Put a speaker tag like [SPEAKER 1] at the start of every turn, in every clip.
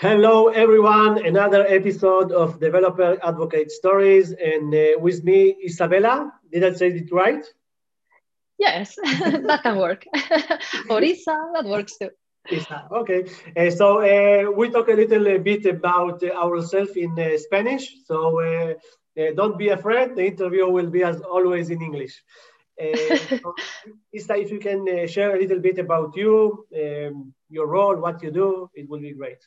[SPEAKER 1] Hello, everyone. Another episode of Developer Advocate Stories. And uh, with me, Isabella. Did I say it right?
[SPEAKER 2] Yes, that can work. or Isa, that works too.
[SPEAKER 1] Isa, okay. Uh, so uh, we talk a little bit about ourselves in uh, Spanish. So uh, uh, don't be afraid. The interview will be, as always, in English. so, Isa, if you can share a little bit about you, um, your role, what you do, it will be great.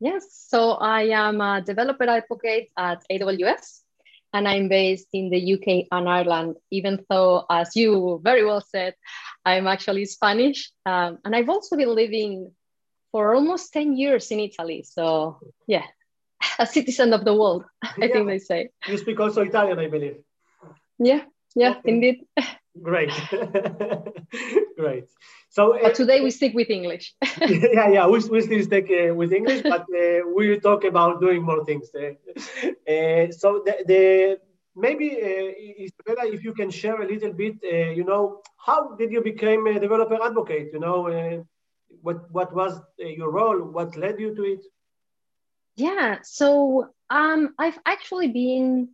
[SPEAKER 2] Yes, so I am a developer advocate at AWS, and I'm based in the UK and Ireland, even though, as you very well said, I'm actually Spanish. Um, and I've also been living for almost 10 years in Italy. So, yeah, a citizen of the world, I yeah. think they say.
[SPEAKER 1] You speak also Italian, I believe.
[SPEAKER 2] Yeah, yeah, okay. indeed.
[SPEAKER 1] Great. Great. So
[SPEAKER 2] but today we stick with English.
[SPEAKER 1] yeah, yeah, we, we still stick uh, with English, but uh, we talk about doing more things. So the, the maybe uh, Isabella, if you can share a little bit, uh, you know, how did you become a developer advocate? You know, what what was your role? What led you to it?
[SPEAKER 2] Yeah, so um, I've actually been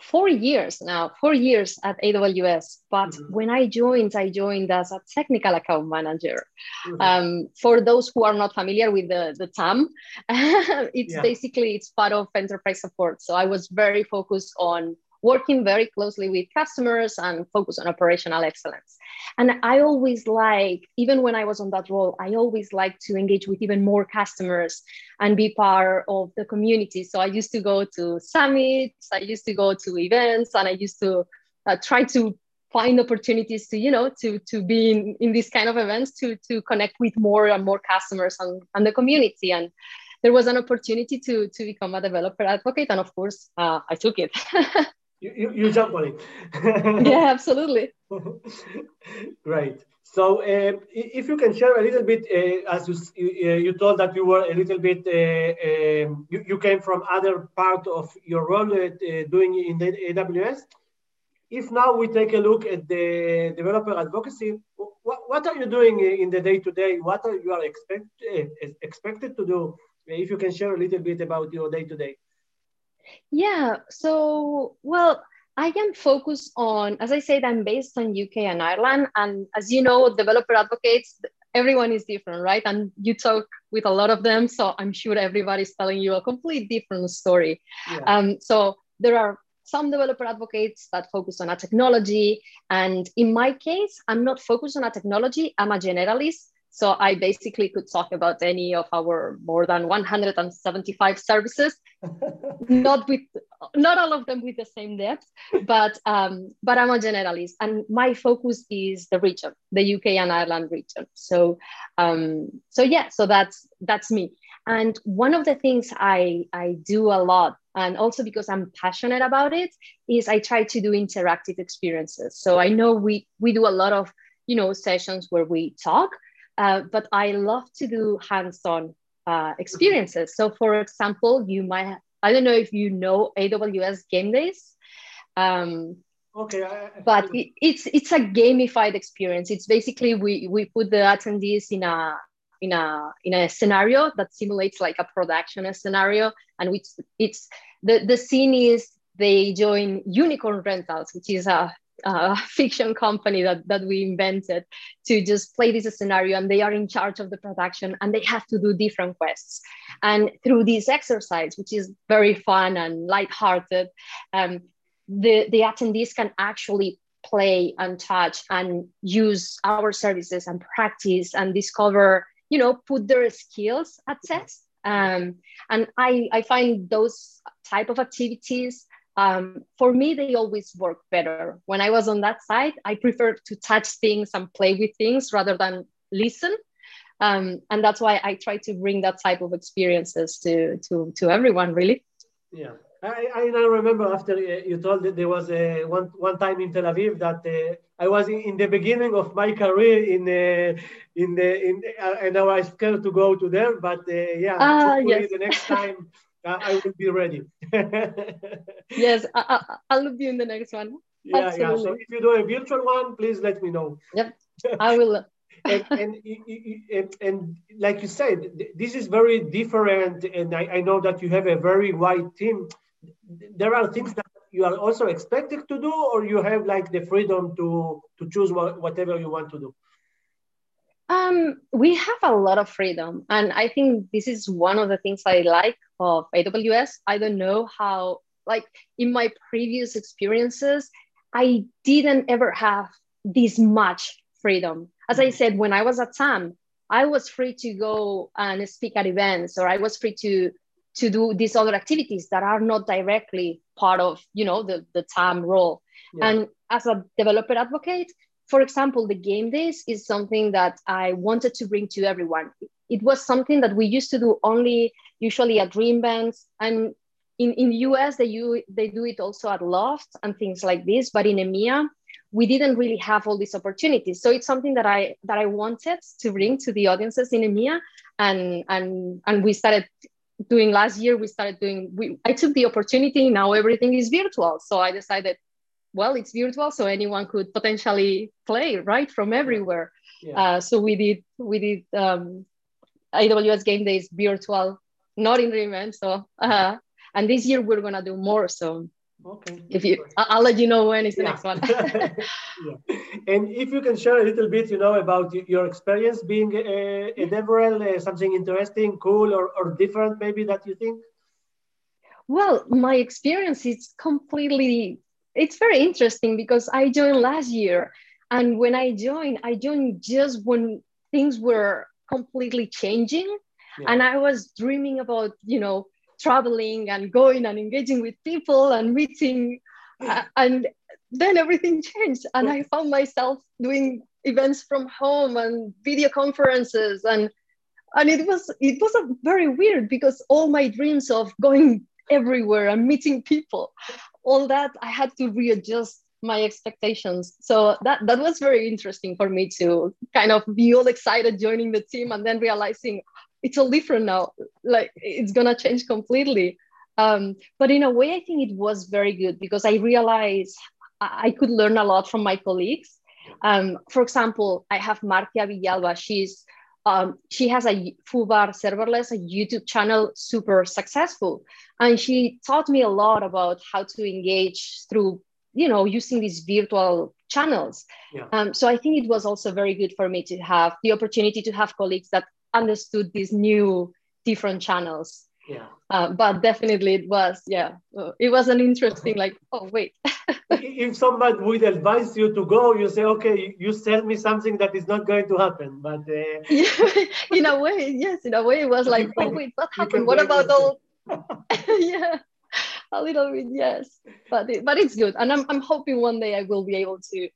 [SPEAKER 2] four years now, four years at AWS. But mm-hmm. when I joined, I joined as a technical account manager. Mm-hmm. Um, for those who are not familiar with the, the TAM, it's yeah. basically it's part of enterprise support. So I was very focused on working very closely with customers and focus on operational excellence. And I always like, even when I was on that role, I always like to engage with even more customers and be part of the community. So I used to go to summits, I used to go to events, and I used to uh, try to find opportunities to you know to to be in, in these kind of events to to connect with more and more customers and, and the community and there was an opportunity to to become a developer advocate and of course uh, i took it
[SPEAKER 1] you, you, you jump on it.
[SPEAKER 2] yeah, absolutely.
[SPEAKER 1] Great. So, uh, if you can share a little bit, uh, as you, uh, you told that you were a little bit, uh, um, you, you came from other part of your role uh, doing in the AWS. If now we take a look at the developer advocacy, what, what are you doing in the day to day? What are you are expect, uh, expected to do? If you can share a little bit about your day to day.
[SPEAKER 2] Yeah. So, well, I am focused on, as I said, I'm based on UK and Ireland. And as you know, developer advocates, everyone is different, right? And you talk with a lot of them. So I'm sure everybody's telling you a complete different story. Yeah. Um, so there are some developer advocates that focus on a technology. And in my case, I'm not focused on a technology, I'm a generalist. So I basically could talk about any of our more than 175 services, not with not all of them with the same depth, but um, but I'm a generalist, and my focus is the region, the UK and Ireland region. So um, so yeah, so that's that's me. And one of the things I I do a lot, and also because I'm passionate about it, is I try to do interactive experiences. So I know we we do a lot of you know sessions where we talk uh, but I love to do hands-on uh, experiences. So for example, you might, I don't know if you know AWS Game Days. Um,
[SPEAKER 1] okay. I,
[SPEAKER 2] but it, it's, it's a gamified experience. It's basically, we, we put the attendees in a, in a, in a scenario that simulates like a production scenario. And which it's, the, the scene is they join Unicorn Rentals, which is a uh, fiction company that, that we invented to just play this scenario and they are in charge of the production and they have to do different quests. And through this exercise which is very fun and lighthearted um, the, the attendees can actually play and touch and use our services and practice and discover you know put their skills at test. Um, and I, I find those type of activities um, for me, they always work better. When I was on that side, I prefer to touch things and play with things rather than listen. Um, and that's why I try to bring that type of experiences to, to, to everyone, really.
[SPEAKER 1] Yeah. I, I remember after uh, you told that there was a one one time in Tel Aviv that uh, I was in, in, the beginning of my career in uh, in the in uh, and I was scared to go to there, but uh, yeah,
[SPEAKER 2] ah, yes.
[SPEAKER 1] the next time I will be ready.
[SPEAKER 2] yes, I, I, will be in the next one.
[SPEAKER 1] Yeah, Absolutely. yeah. So if you do a virtual one, please let me know.
[SPEAKER 2] Yep, I will.
[SPEAKER 1] and, and, and, and, like you said, this is very different. And I, I know that you have a very wide team. There are things that you are also expected to do, or you have like the freedom to to choose whatever you want to do.
[SPEAKER 2] Um, we have a lot of freedom, and I think this is one of the things I like of AWS. I don't know how, like in my previous experiences, I didn't ever have this much freedom. As I said, when I was at TAM, I was free to go and speak at events, or I was free to to do these other activities that are not directly part of you know the the TAM role. Yeah. And as a developer advocate, for example, the game days is something that I wanted to bring to everyone. It was something that we used to do only usually at Re:Invent and in, in US they, you, they do it also at Loft and things like this, but in EMEA, we didn't really have all these opportunities. So it's something that I that I wanted to bring to the audiences in EMEA. And and and we started doing last year, we started doing we I took the opportunity, now everything is virtual. So I decided, well, it's virtual, so anyone could potentially play right from everywhere. Yeah. Uh, so we did we did um, AWS game days virtual, not in Re:Invent. So uh, and this year we're gonna do more. So
[SPEAKER 1] Okay.
[SPEAKER 2] If you, I'll let you know when is the yeah. next one.
[SPEAKER 1] yeah. And if you can share a little bit, you know, about your experience being a, a Devrel, uh, something interesting, cool, or, or different, maybe that you think.
[SPEAKER 2] Well, my experience is completely. It's very interesting because I joined last year, and when I joined, I joined just when things were completely changing, yeah. and I was dreaming about, you know, traveling and going and engaging with people and meeting uh, and then everything changed. And i found myself doing events from home and video conferences and and it was it was a very weird because all my dreams of going everywhere. And meeting people. All that i had to readjust my expectations. So that that was very interesting for me to kind of be all excited joining the team and then realizing it's all different now. Like it's gonna change completely. Um, but in a way i think it was very good because i realized i could learn a lot from my colleagues. Um, for example i have marcia villalba. She's um, she has a Foobar serverless a youtube channel super successful. And she taught me a lot about how to engage through you know using these virtual channels. Yeah. um, so i think it was also very good for me to have the opportunity to have colleagues that understood these new different channels
[SPEAKER 1] yeah.
[SPEAKER 2] Uh, but definitely it was yeah. Uh, it was an interesting like oh wait.
[SPEAKER 1] If somebody would advise you to go you say okay you sell me something that is not going to happen. But uh...
[SPEAKER 2] in a way yes in a way it was like oh wait what happened? What about all yeah a little bit yes. But it, but it's good. And I'm, I'm hoping one day i will be able to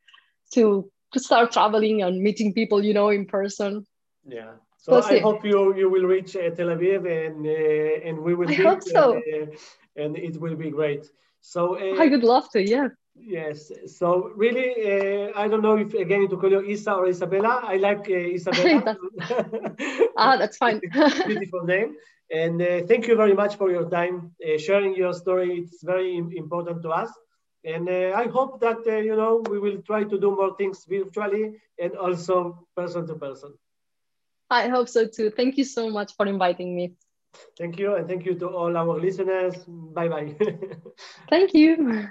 [SPEAKER 2] to to start traveling and meeting people you know in person.
[SPEAKER 1] Yeah so I hope you you will reach uh, Tel Aviv and uh, and we will.
[SPEAKER 2] I hope so.
[SPEAKER 1] And, uh, and, it will be great. So
[SPEAKER 2] uh, I would love to. Yeah.
[SPEAKER 1] Yes. So really, uh, I don't know if again to call you Isa or Isabella. I like uh, Isabella.
[SPEAKER 2] ah, that's fine.
[SPEAKER 1] beautiful name. And thank you very much for your time sharing your story. It's very important to us. And I hope that you know we will try to do more things virtually and also person to person.
[SPEAKER 2] I hope so too. Thank you so much for inviting me.
[SPEAKER 1] Thank you. And thank you to all our listeners. Bye bye.
[SPEAKER 2] thank you.